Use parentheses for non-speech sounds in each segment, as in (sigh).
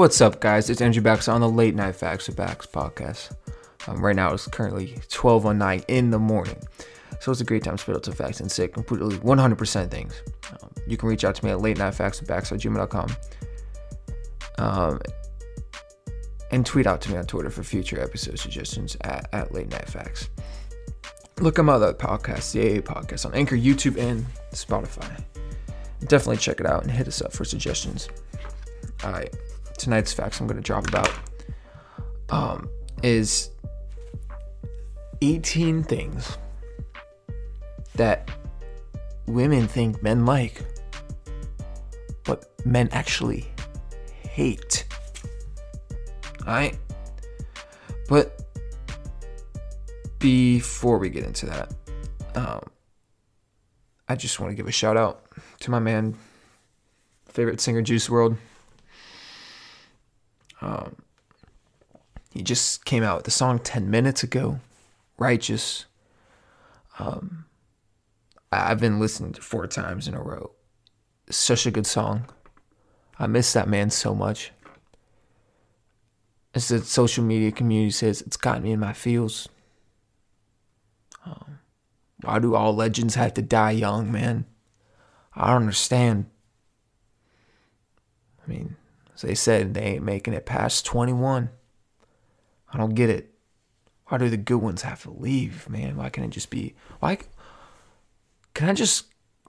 What's up, guys? It's Andrew Bax on the Late Night Facts of Bax podcast. Um, right now, it's currently 12:09 in the morning, so it's a great time to spit out some facts and say completely 100% things. Um, you can reach out to me at late night facts at gmail.com um, and tweet out to me on Twitter for future episode suggestions at, at late night facts. Look at my other podcasts, the AA podcast on Anchor, YouTube, and Spotify. Definitely check it out and hit us up for suggestions. All right, tonight's facts I'm going to drop about um, is 18 things that women think men like, but men actually hate. Alright? But before we get into that, um, I just want to give a shout out to my man, favorite singer Juice WRLD. Um, he just came out with the song 10 minutes ago, Righteous. Um, I've been listening to four times in a row. Such a good song. I miss that man so much. As the social media community says, it's got me in my feels. Um, why do all legends have to die young, man? I don't understand. I mean, as they said, they ain't making it past 21. I don't get it. Why do the good ones have to leave, man? Why can't it just be. Why. Can I just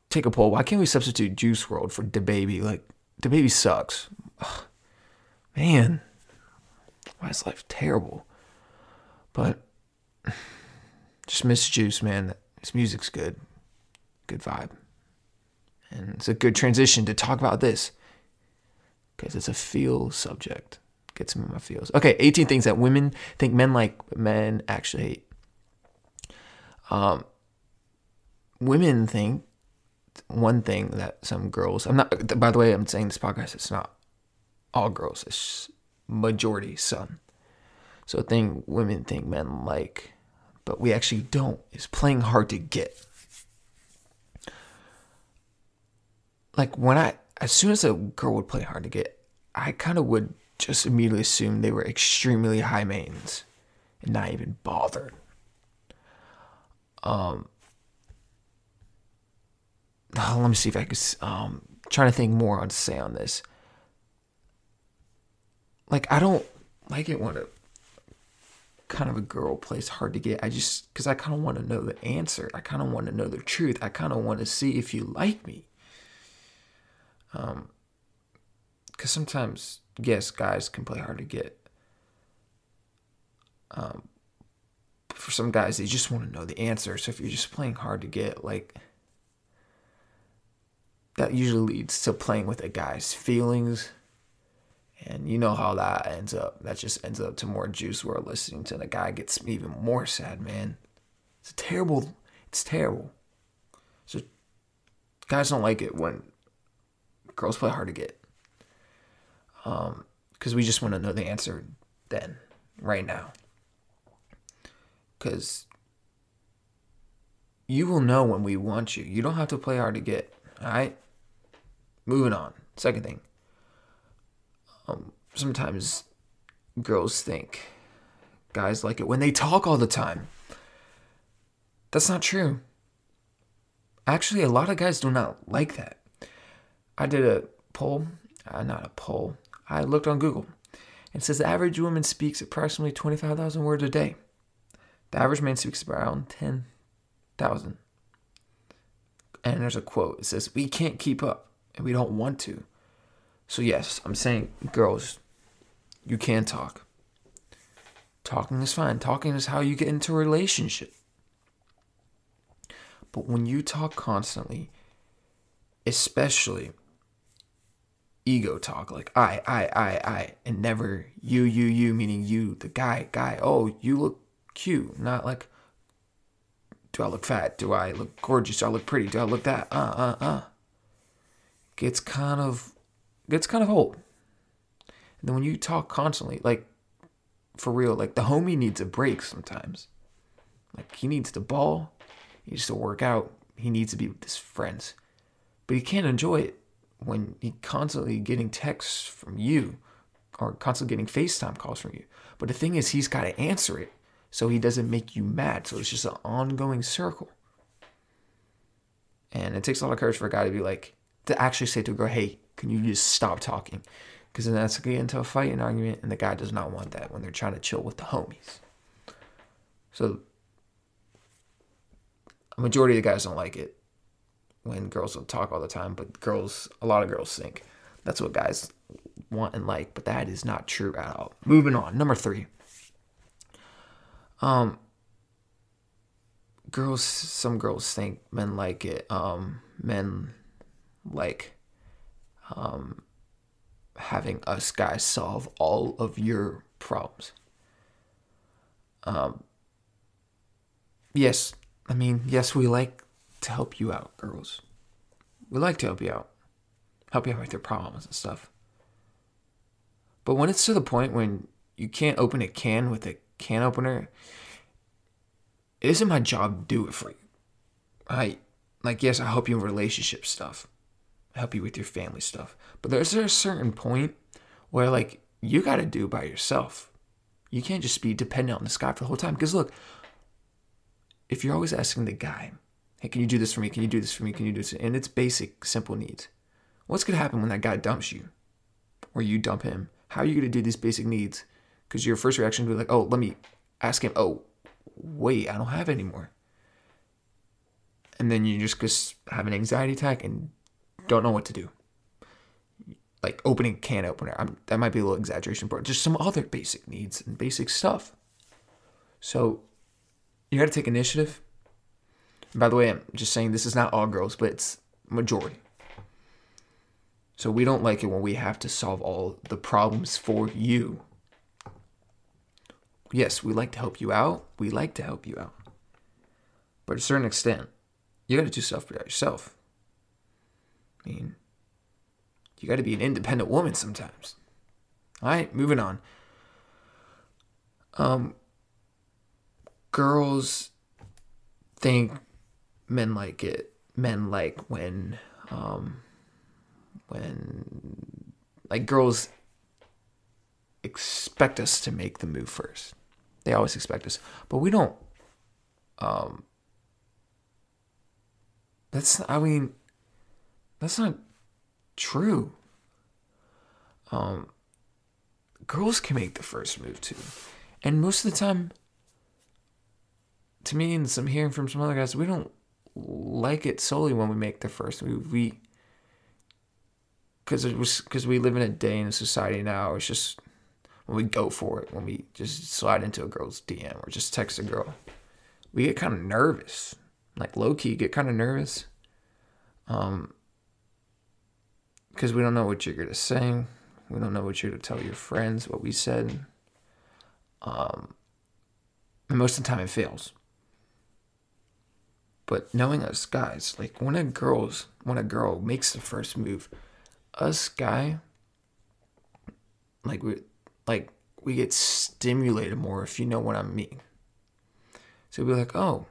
take a poll? Why can't we substitute Juice WRLD for the DaBaby? Like, the DaBaby sucks. Ugh, man. Why is life terrible? But. (sighs) Just miss Juice, man. His music's good. Good vibe. And it's a good transition to talk about this because it's a feel subject. Gets me in my feels. Okay, 18 things that women think men like, men actually hate. Um, women think one thing that some girls, I'm not, by the way, I'm saying this podcast, it's not all girls, it's majority some. So a thing women think men like, but we actually don't, is playing hard to get. Like when I, as soon as a girl would play hard to get, I kind of would just immediately assume they were extremely high maintenance and not even bothered. Um, let me see if I can. Um, trying to think more on to say on this. Like I don't like it when a kind of a girl plays hard to get. I just because I kind of want to know the answer. I kind of want to know the truth. I kind of want to see if you like me. Um, because sometimes yes, guys can play hard to get. Um, for some guys, they just want to know the answer. So if you're just playing hard to get, like, that usually leads to playing with a guy's feelings. And you know how that ends up. That just ends up to more Juice WRLD listening to the guy gets even more sad, man. It's terrible. It's terrible. So guys don't like it when girls play hard to get um, because we just want to know the answer then, right now. Because you will know when we want you. You don't have to play hard to get. All right. Moving on. Second thing. Um, sometimes girls think guys like it when they talk all the time. That's not true. Actually, a lot of guys do not like that. I did a poll, uh, not a poll, I looked on Google. It says the average woman speaks approximately 25,000 words a day. The average man speaks around 10,000. And there's a quote. It says, We can't keep up and we don't want to. So, yes, I'm saying, girls, you can talk. Talking is fine. Talking is how you get into a relationship. But when you talk constantly, especially ego talk like I, I, I, I, and never you, you, you, meaning you, the guy, guy. Oh, you look cute, not like do I look fat? Do I look gorgeous? Do I look pretty? Do I look that? Uh, uh, uh. Gets kind of, gets kind of old. And then when you talk constantly, like for real, like the homie needs a break sometimes. Like he needs to ball, he needs to work out, he needs to be with his friends, but he can't enjoy it when he constantly getting texts from you or constantly getting FaceTime calls from you. But the thing is, he's got to answer it so he doesn't make you mad. So it's just an ongoing circle. And it takes a lot of courage for a guy to be like, to actually say to a girl, hey, can you just stop talking? Because then that's going to get into a fight and argument, and the guy does not want that when they're trying to chill with the homies. So a majority of the guys don't like it when girls don't talk all the time, but girls, a lot of girls think that's what guys want and like, but that is not true at all. Moving on, number three. Um, girls, some girls think men like it. Um, men like, um, having us guys solve all of your problems. Um, yes, I mean, yes, we like to help you out, girls. We like to help you out, help you out with your problems and stuff. But when it's to the point when you can't open a can with a can opener, it isn't my job to do it for you. I like yes, I help you in relationship stuff. I help you with your family stuff. But there's a certain point where like you gotta do by yourself. You can't just be dependent on this guy for the whole time. Because look, if you're always asking the guy, hey, can you do this for me? Can you do this for me? Can you do this? And it's basic, simple needs. What's gonna happen when that guy dumps you? Or you dump him? How are you gonna do these basic needs? Because your first reaction would be like, oh, let me ask him, oh, wait, I don't have anymore. And then you just just have an anxiety attack and don't know what to do. Like opening can opener. I'm, that might be a little exaggeration, but just some other basic needs and basic stuff. So you got to take initiative. By the way, I'm just saying this is not all girls, but it's majority. So we don't like it when we have to solve all the problems for you yes, we like to help you out. We like to help you out. But to a certain extent, you got to do stuff by yourself. I mean, you got to be an independent woman sometimes. All right, moving on. Um, girls think men like it. Men like when, um, when, like girls expect us to make the move first. They always expect us, but we don't. Um, that's I mean, that's not true. Um, girls can make the first move too, and most of the time, to me and some hearing from some other guys, we don't like it solely when we make the first move. We because it was because we live in a day in a society now. It's just when we go for it, when we just slide into a girl's DM or just text a girl, we get kind of nervous. Like low key, get kind of nervous. Um, because we don't know what you're gonna say. We don't know what you're gonna tell your friends, what we said. Um, and most of the time it fails. But knowing us guys, like when a girl's when a girl makes the first move, us guy, like we like we get stimulated more if you know what I mean. So we'll be like, oh,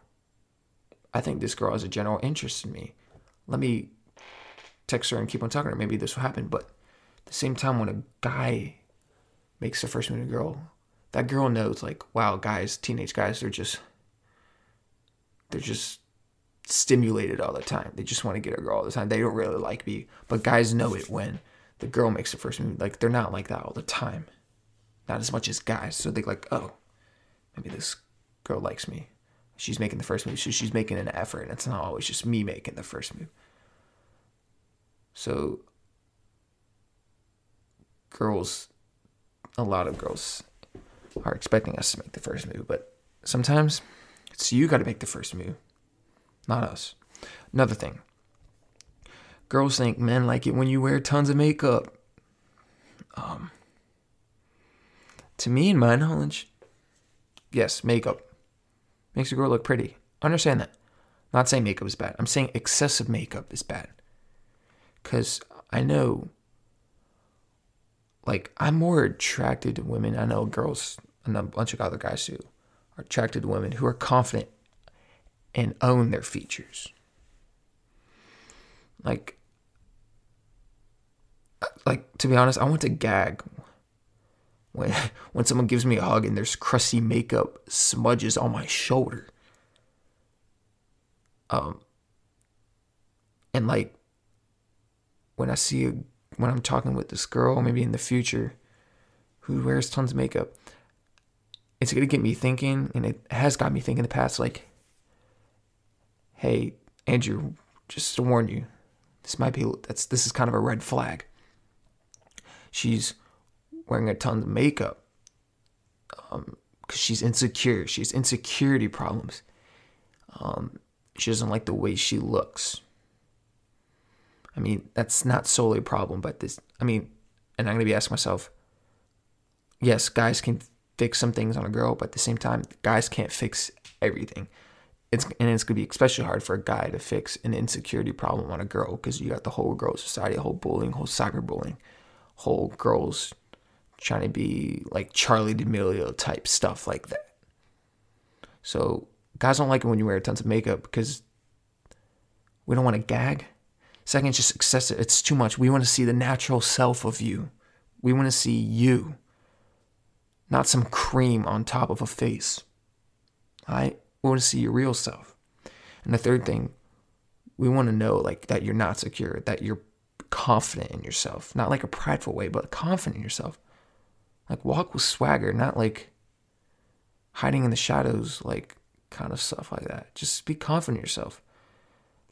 I think this girl has a general interest in me. Let me text her and keep on talking to her. Maybe this will happen. But at the same time, when a guy makes the first move to a girl, that girl knows, like, wow, guys, teenage guys, they're just, they're just stimulated all the time. They just want to get a girl all the time. They don't really like me. But guys know it when the girl makes the first move. Like, they're not like that all the time not as much as guys. So they're like, oh, maybe this girl likes me. She's making the first move, so she's making an effort. And it's not always just me making the first move. So girls, a lot of girls are expecting us to make the first move, but sometimes it's you got to make the first move, not us. Another thing. Girls think men like it when you wear tons of makeup. Um, to me, in my knowledge, yes, makeup makes a girl look pretty. Understand that. I'm not saying makeup is bad. I'm saying excessive makeup is bad. Because I know, like, I'm more attracted to women. I know girls and a bunch of other guys who are attracted to women who are confident and own their features. Like, like to be honest, I want to gag when (laughs) when someone gives me a hug and there's crusty makeup smudges on my shoulder. Um and like when I see a, when I'm talking with this girl, maybe in the future, who wears tons of makeup, it's gonna get me thinking, and it has got me thinking in the past, like, hey, Andrew, just to warn you, this might be that's this is kind of a red flag. She's wearing a ton of makeup um because she's insecure. She has insecurity problems. Um, she doesn't like the way she looks. I mean, that's not solely a problem, but this, I mean, and I'm going to be asking myself, yes, guys can fix some things on a girl, but at the same time, guys can't fix everything. It's and it's gonna be especially hard for a guy to fix an insecurity problem on a girl because you got the whole girl society, whole bullying, whole cyberbullying, whole girls trying to be like Charli D'Amelio type stuff like that. So guys don't like it when you wear tons of makeup because we don't want to gag. Second, it's just excessive. It's too much. We want to see the natural self of you. We want to see you, not some cream on top of a face. All right? We want to see your real self. And the third thing, we want to know like that you're not secure, that you're confident in yourself, not like a prideful way, but confident in yourself. Like walk with swagger, not like hiding in the shadows, like kind of stuff like that. Just be confident in yourself.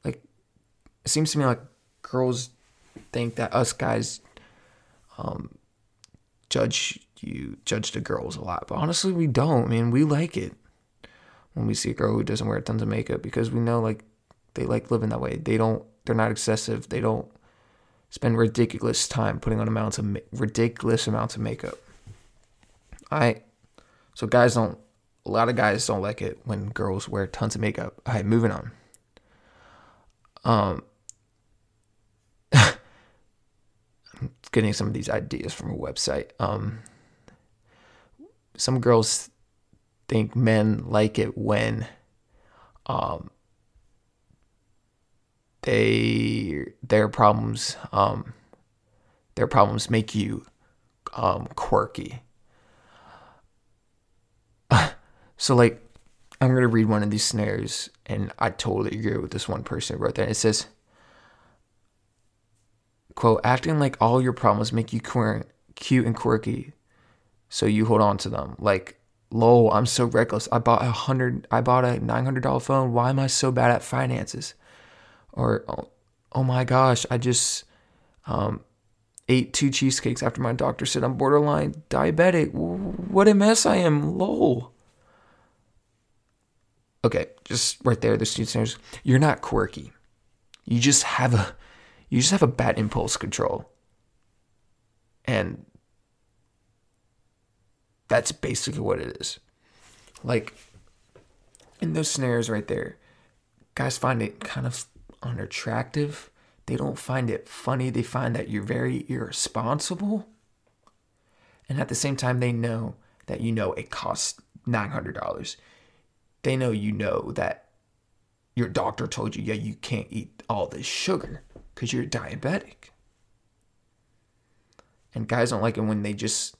Like it seems to me like girls think that us guys um, judge you judge the girls a lot, but honestly, we don't. I mean, we like it when we see a girl who doesn't wear tons of makeup because we know like they like living that way. They don't. They're not excessive. They don't spend ridiculous time putting on amounts of ridiculous amounts of makeup. I so guys don't. A lot of guys don't like it when girls wear tons of makeup. All right, moving on. Um, I'm (laughs) getting some of these ideas from a website. Um, some girls think men like it when um, they their problems um, their problems make you um, quirky. (laughs) so like I'm gonna read one of these scenarios, and I totally agree with this one person who wrote that. It says quote, acting like all your problems make you cute and quirky, so you hold on to them. Like, lol, I'm so reckless. I bought a hundred, I bought a nine hundred dollar phone. Why am I so bad at finances? Or, oh, oh my gosh, I just um, ate two cheesecakes after my doctor said I'm borderline diabetic. What a mess I am. Lol. Okay, just right there, the students. You're not quirky. You just have a you just have a bad impulse control. And that's basically what it is. Like in those scenarios right there, guys find it kind of unattractive. They don't find it funny. They find that you're very irresponsible. And at the same time, they know that you know it costs $900. They know you know that your doctor told you, yeah, you can't eat all this sugar because you're diabetic. And guys don't like it when they just,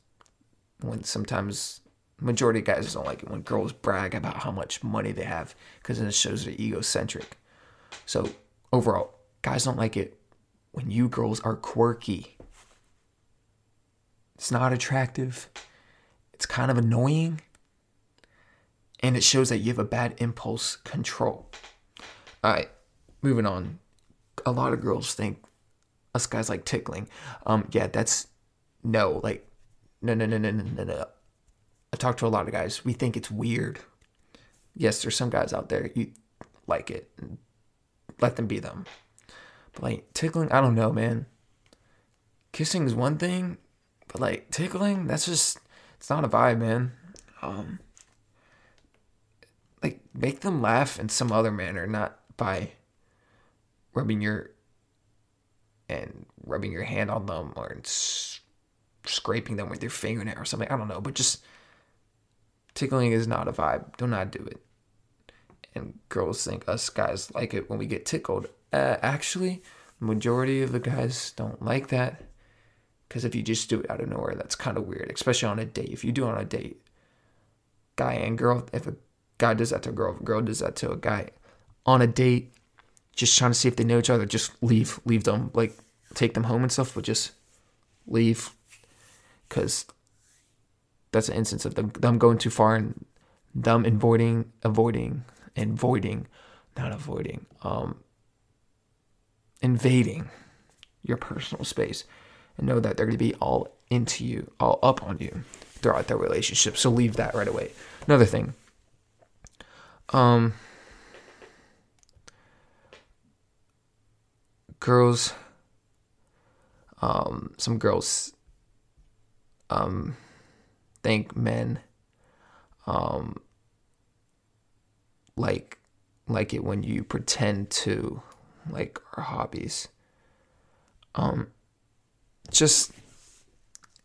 when sometimes, majority of guys don't like it when girls brag about how much money they have because then it shows they're egocentric. So overall, guys don't like it when you girls are quirky. It's not attractive. It's kind of annoying. And it shows that you have a bad impulse control. All right, moving on a lot of girls think us guys like tickling. Um, yeah, that's no, like, no, no, no, no, no, no, no. I talk to a lot of guys. We think it's weird. Yes, there's some guys out there you like it. let them be them. But like tickling, I don't know, man. Kissing is one thing, but like tickling, that's just it's not a vibe, man. Um, like make them laugh in some other manner, not by rubbing your and rubbing your hand on them or scraping them with your fingernail or something. I don't know, but just tickling is not a vibe. Do not do it. And girls think us guys like it when we get tickled. Uh, actually, majority of the guys don't like that Because if you just do it out of nowhere, that's kind of weird, especially on a date. If you do it on a date, guy and girl, if a guy does that to a girl, if a girl does that to a guy on a date, just trying to see if they know each other, just leave, leave them, like take them home and stuff, but just leave. Because that's an instance of them, going too far and them avoiding, avoiding, and voiding, not avoiding, um, invading your personal space and know that they're going to be all into you, all up on you throughout their relationship. So leave that right away. Another thing. Um girls um some girls um think men um like like it when you pretend to like our hobbies. Um just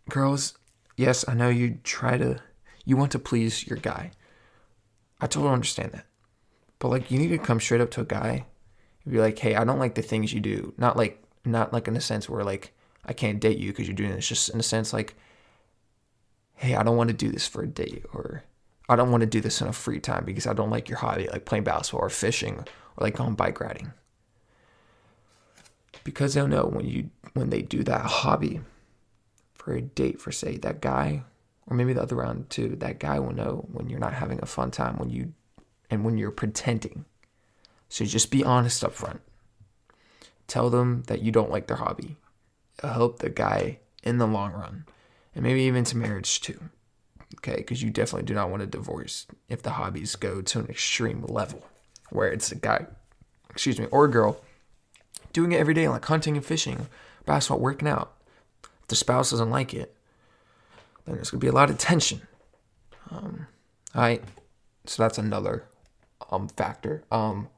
girls yes i know you try to you want to please your guy. I totally understand that. But like you need to come straight up to a guy and be like hey i don't like the things you do. Not like not like in a sense where like i can't date you because you're doing this. Just in a sense like hey i don't want to do this for a date or i don't want to do this in a free time because i don't like your hobby like playing basketball or fishing or like going bike riding. Because they'll know when you when they do that hobby for a date for say that guy or maybe the other round too that guy will know when you're not having a fun time when you and when you're pretending. So just be honest up front. Tell them that you don't like their hobby. Help the guy in the long run and maybe even to marriage too okay because you definitely do not want a divorce if the hobbies go to an extreme level where it's a guy excuse me or a girl doing it every day, like hunting and fishing, basketball, working out. If the spouse doesn't like it, then there's gonna be a lot of tension. Um, all right, so that's another um factor. Um,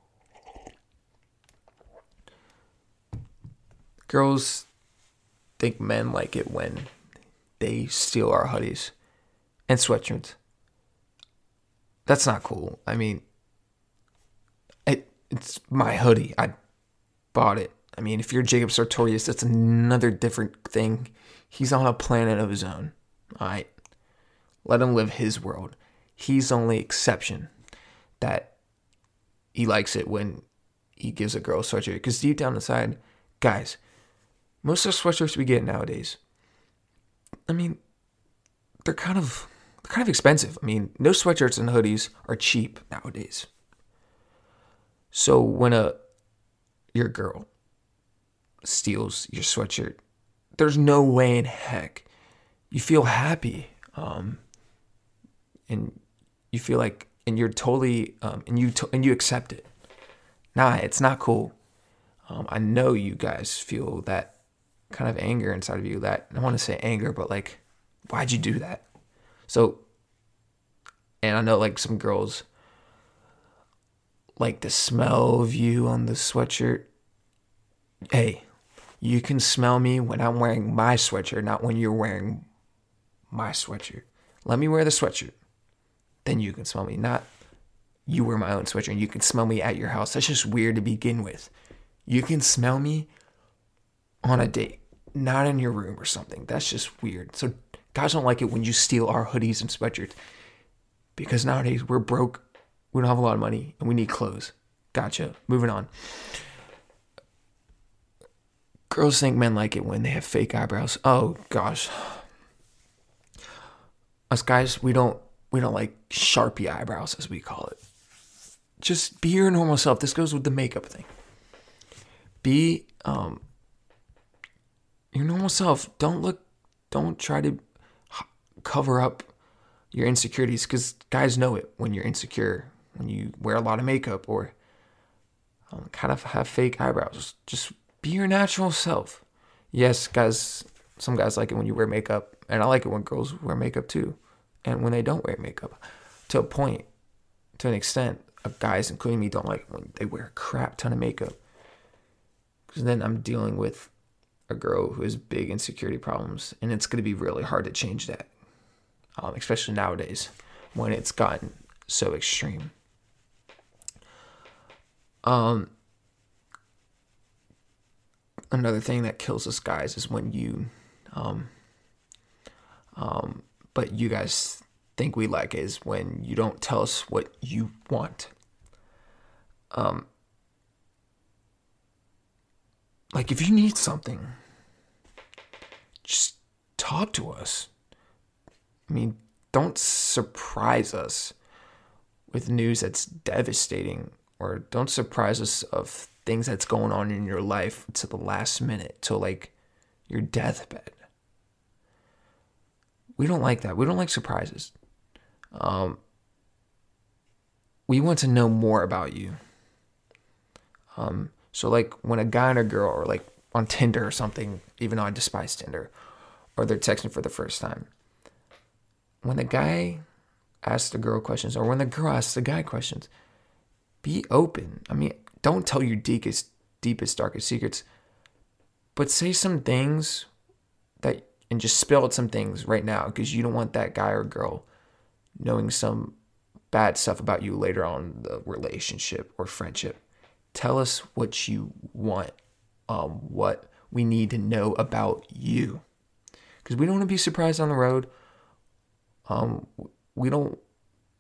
girls think men like it when they steal our hoodies and sweatshirts. That's not cool. I mean, it, it's my hoodie. I bought it. I mean, if you're Jacob Sartorius, that's another different thing. He's on a planet of his own. All right. Let him live his world. He's the only exception that he likes it when he gives a girl a sweatshirt. Because deep down inside, guys, most of the sweatshirts we get nowadays, I mean, they're kind of they're kind of expensive. I mean, no sweatshirts and hoodies are cheap nowadays. So when a your girl steals your sweatshirt, there's no way in heck you feel happy. Um, and you feel like, and you're totally, um, and you, to, and you accept it. Nah, it's not cool. Um, I know you guys feel that kind of anger inside of you that I want to say anger, but like, why'd you do that? So, and I know like some girls like the smell of you on the sweatshirt. Hey, you can smell me when I'm wearing my sweatshirt, not when you're wearing my sweatshirt. Let me wear the sweatshirt. Then you can smell me, not you wear my own sweatshirt and you can smell me at your house. That's just weird to begin with. You can smell me on a date, not in your room or something. That's just weird. So guys don't like it when you steal our hoodies and sweatshirts because nowadays we're broke we don't have a lot of money and we need clothes. Gotcha. Moving on. Girls think men like it when they have fake eyebrows. Oh gosh. Us guys, we don't we don't like sharpie eyebrows as we call it. Just be your normal self. This goes with the makeup thing. Be um your normal self. Don't look don't try to cover up your insecurities because guys know it when you're insecure when you wear a lot of makeup or um, kind of have fake eyebrows. Just be your natural self. Yes, guys, some guys like it when you wear makeup, and I like it when girls wear makeup too, and when they don't wear makeup. To a point, to an extent, guys, including me, don't like when they wear a crap ton of makeup. Because then I'm dealing with a girl who has big insecurity problems, and it's going to be really hard to change that, um, especially nowadays when it's gotten so extreme. Um, another thing that kills us guys is when you Um, um, but you guys think we like is when you don't tell us what you want. Um, like if you need something, just talk to us. I mean, don't surprise us with news that's devastating or don't surprise us of things that's going on in your life to the last minute, to like your deathbed. We don't like that. We don't like surprises. Um, we want to know more about you. Um, so like when a guy and a girl or like on Tinder or something, even though I despise Tinder, or they're texting for the first time. When the guy asks the girl questions or when the girl asks the guy questions, be open. I mean, don't tell your deepest, deepest, darkest secrets, but say some things that and just spill out some things right now because you don't want that guy or girl knowing some bad stuff about you later on the relationship or friendship. Tell us what you want, um, what we need to know about you. Because we don't want to be surprised on the road. Um, we don't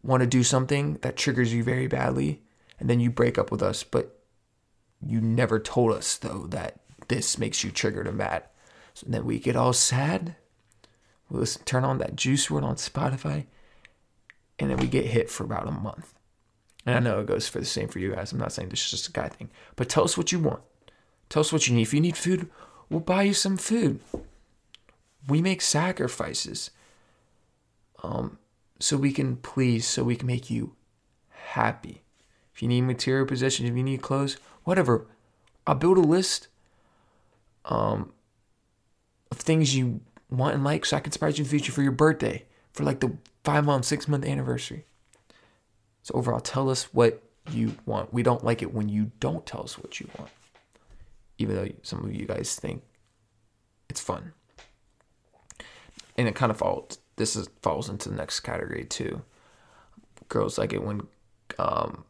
want to do something that triggers you very badly and then you break up with us, but you never told us, though, that this makes you triggered and mad. So then we get all sad. We listen, turn on that Juice WRLD on Spotify, and then we get hit for about a month. And I know it goes for the same for you guys. I'm not saying this is just a guy thing, but tell us what you want. Tell us what you need. If you need food, we'll buy you some food. We make sacrifices, um, so we can please, so we can make you happy. If you need material possessions, if you need clothes, whatever, I'll build a list um, of things you want and like so I can surprise you in the future for your birthday, for like the five month, six month anniversary. So overall, tell us what you want. We don't like it when you don't tell us what you want, even though some of you guys think it's fun. And it kind of falls. This is falls into the next category too. Girls like it when, um,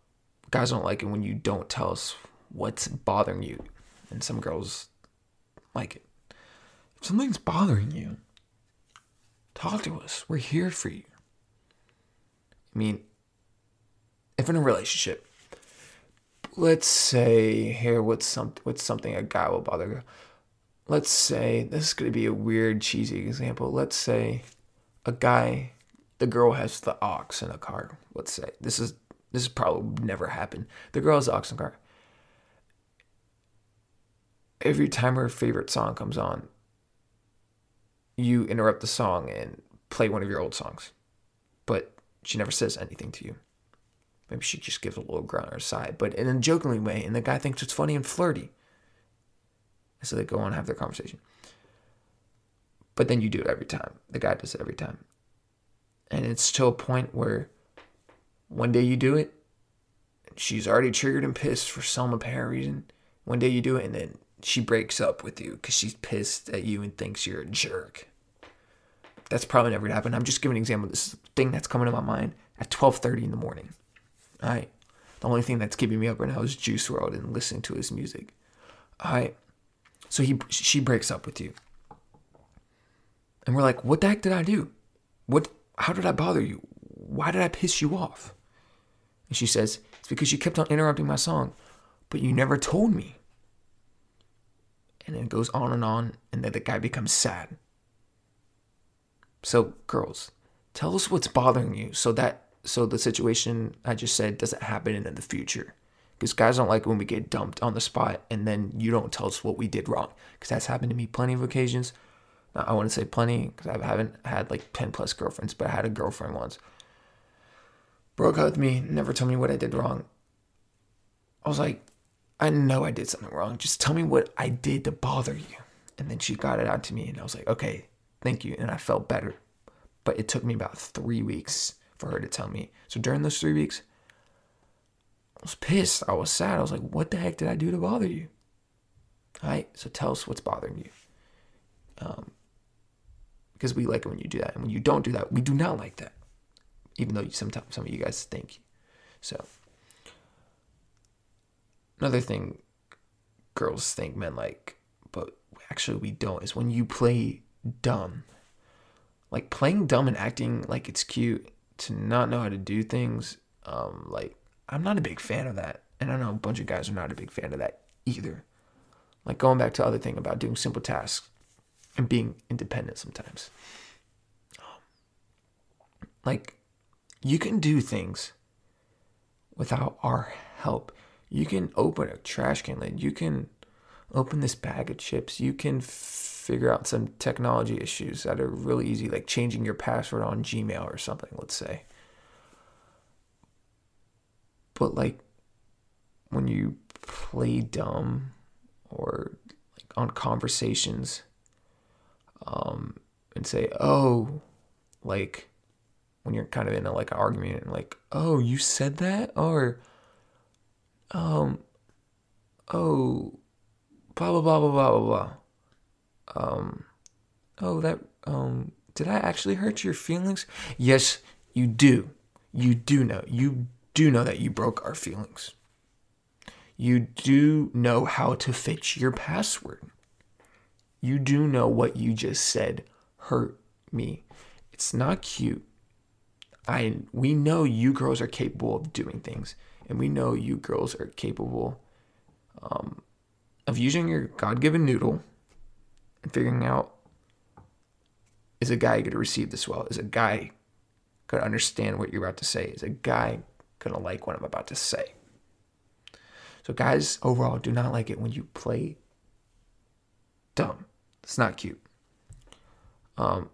guys don't like it when you don't tell us what's bothering you, and some girls like it. If something's bothering you, talk to us. We're here for you. I mean, if in a relationship, let's say here what's some what's something a guy will bother. Let's say this is gonna be a weird, cheesy example. Let's say a guy, the girl has the aux in a car. Let's say this is this has probably never happened. The girl has the aux in a car. Every time her favorite song comes on, you interrupt the song and play one of your old songs, but she never says anything to you. Maybe she just gives a little grunt or a sigh, but in a jokingly way, and the guy thinks it's funny and flirty. So they go on and have their conversation. But then you do it every time. The guy does it every time. And it's to a point where one day you do it, she's already triggered and pissed for some apparent reason. One day you do it, and then she breaks up with you because she's pissed at you and thinks you're a jerk. That's probably never happened. I'm just giving an example. This thing that's coming to my mind at 12:30 in the morning. All right. The only thing that's keeping me up right now is Juice WRLD and listening to his music. All right. So he she breaks up with you. And we're like, "What the heck did I do? What how did I bother you? Why did I piss you off?" And she says, "It's because you kept on interrupting my song, but you never told me." And it goes on and on, and then the guy becomes sad. So, girls, tell us what's bothering you so that so the situation I just said doesn't happen in the future. Because guys don't like when we get dumped on the spot and then you don't tell us what we did wrong. Because that's happened to me plenty of occasions. Now, I want to say plenty because I haven't had like 10 plus girlfriends, but I had a girlfriend once. Broke up with me, never told me what I did wrong. I was like, I know I did something wrong. Just tell me what I did to bother you. And then she got it out to me, and I was like, okay, thank you. And I felt better. But it took me about three weeks for her to tell me. So during those three weeks, I was pissed. I was sad. I was like, what the heck did I do to bother you? All right. So tell us what's bothering you. Um, because we like it when you do that. And when you don't do that, we do not like that. Even though you, sometimes some of you guys think. So another thing girls think men like, but actually we don't, is when you play dumb. Like playing dumb and acting like it's cute to not know how to do things. Um, like I'm not a big fan of that, and I know a bunch of guys are not a big fan of that either. Like going back to other thing about doing simple tasks and being independent sometimes. Like you can do things without our help. You can open a trash can lid. You can open this bag of chips. You can figure out some technology issues that are really easy, like changing your password on Gmail or something, let's say. But like when you play dumb or like on conversations um, and say, oh, like when you're kind of in a like argument and like, oh, you said that, or um, oh, blah blah blah blah blah blah blah. Um, oh that um, did I actually hurt your feelings? Yes, you do. You do know. You do know that you broke our feelings. You do know how to fix your password. You do know what you just said hurt me. It's not cute. I we know you girls are capable of doing things, and we know you girls are capable um, of using your God-given noodle and figuring out is a guy going to receive this well? Is a guy going to understand what you're about to say? Is a guy going to like what I'm about to say? So, guys, overall, do not like it when you play dumb. It's not cute. Um,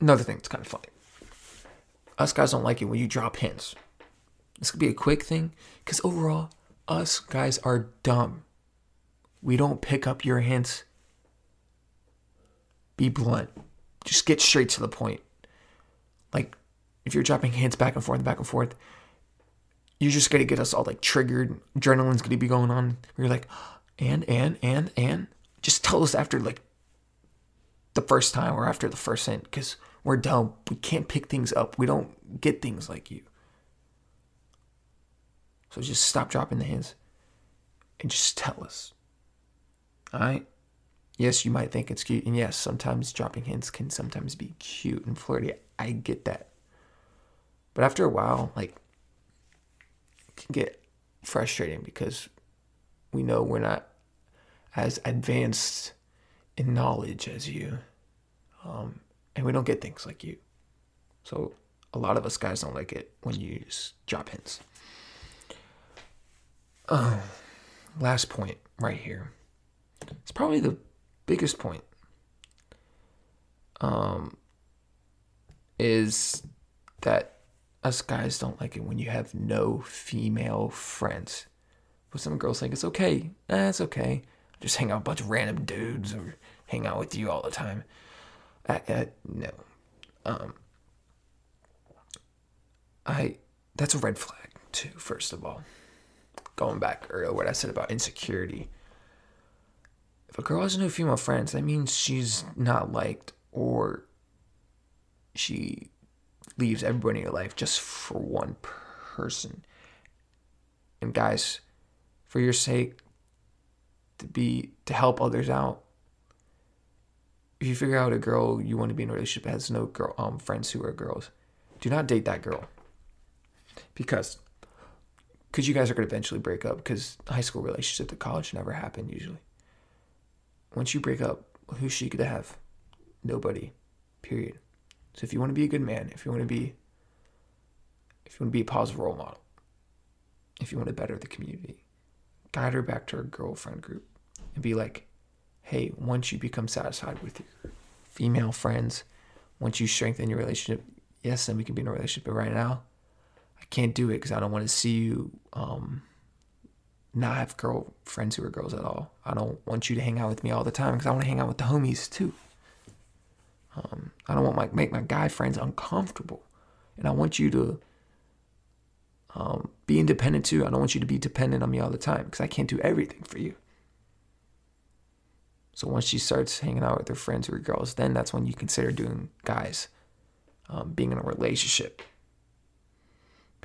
another thing that's kind of funny us guys don't like it when you drop hints. This could be a quick thing because overall, us guys are dumb. We don't pick up your hints. Be blunt. Just get straight to the point. Like, if you're dropping hints back and forth, back and forth, you're just gonna get us all like triggered. Adrenaline's gonna be going on. You're like, and, and, and, and. Just tell us after like the first time or after the first hint because we're dumb. We can't pick things up. We don't get things like you. So just stop dropping the hints and just tell us. All right? Yes, you might think it's cute. And yes, sometimes dropping hints can sometimes be cute and flirty. I get that. But after a while, like, it can get frustrating because we know we're not as advanced in knowledge as you. Um, and we don't get things like you. So a lot of us guys don't like it when you use drop hints. Uh, last point right here. It's probably the biggest point. Um, is that us guys don't like it when you have no female friends. But some girls think it's okay. Eh, it's okay. Just hang out with a bunch of random dudes or hang out with you all the time. I, I, no. Um, I that's a red flag too. First of all, going back earlier, what I said about insecurity. If a girl has no female friends, that means she's not liked, or she leaves everybody in your life just for one person. And guys, for your sake, to be to help others out, if you figure out a girl you want to be in a relationship has no girl um friends who are girls, do not date that girl. Because because you guys are going to eventually break up because high school relationship to college never happen usually. Once you break up, who's she going to have? Nobody. Period. So if you want to be a good man, if you want to be if you want to be a positive role model, if you want to better the community, guide her back to her girlfriend group and be like, hey, once you become satisfied with your female friends, once you strengthen your relationship, yes, then we can be in a relationship. But right now, I can't do it because I don't want to see you um, not have girl friends who are girls at all. I don't want you to hang out with me all the time because I want to hang out with the homies too. Um, I don't want my make my guy friends uncomfortable, and I want you to um, be independent too. I don't want you to be dependent on me all the time because I can't do everything for you. So once she starts hanging out with her friends who are girls, then that's when you consider doing guys, um, being in a relationship.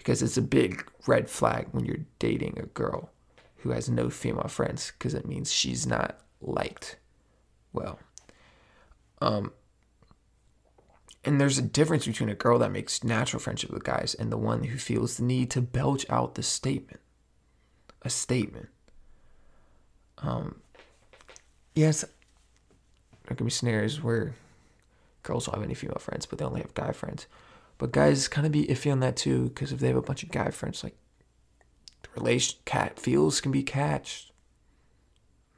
Because it's a big red flag when you're dating a girl who has no female friends, because it means she's not liked. Well, Um, and there's a difference between a girl that makes natural friendship with guys and the one who feels the need to belch out the statement. A statement. Um, yes, there can be scenarios where girls don't have any female friends, but they only have guy friends. But guys kind of be iffy on that too, because if they have a bunch of guy friends, like the relation cat feels can be catched.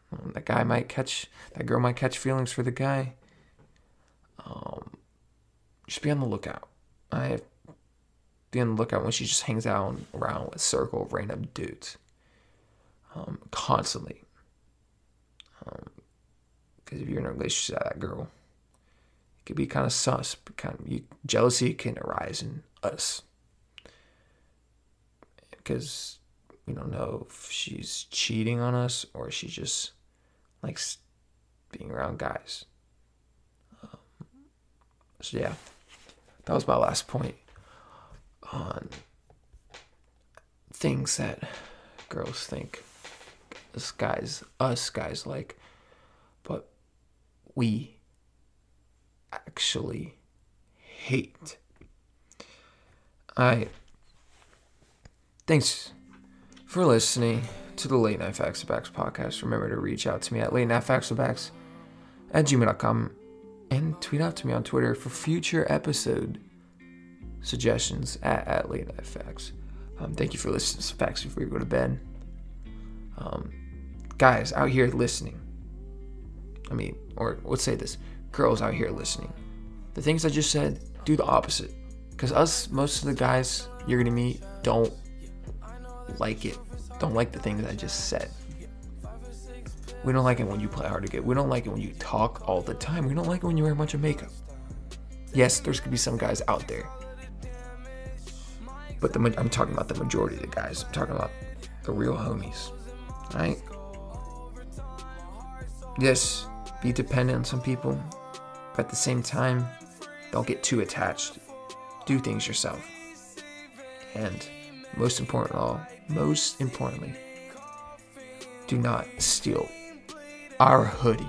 Um, that guy might catch that girl might catch feelings for the guy. Um, just be on the lookout. I be on the lookout when she just hangs out around with a circle of random dudes. Um, constantly. Because um, if you're in a relationship with that girl, it could be kind of sus. Kind of, you, jealousy can arise in us because we don't know if she's cheating on us or she just likes being around guys. Um, so yeah, that was my last point on things that girls think us guys, us guys like, but we actually hate. I thanks for listening to the Late Night Facts of Backs podcast. Remember to reach out to me at late night facts of backs at gmail.com and tweet out to me on Twitter for future episode suggestions at, at late night facts. Um, thank you for listening to facts before you go to bed. Um, guys out here listening. I mean, or let's say this girls out here listening. The things I just said, do the opposite. Because us, most of the guys you're going to meet, don't like it. Don't like the things I just said. We don't like it when you play hard to get. We don't like it when you talk all the time. We don't like it when you wear a bunch of makeup. Yes, there's gonna be some guys out there, but the I'm talking about the majority of the guys. I'm talking about the real homies, right? Yes, be dependent on some people, but at the same time, don't get too attached. Do things yourself. And most important of all, most importantly, do not steal our hoodie.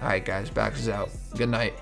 Alright guys, backs is out. Good night.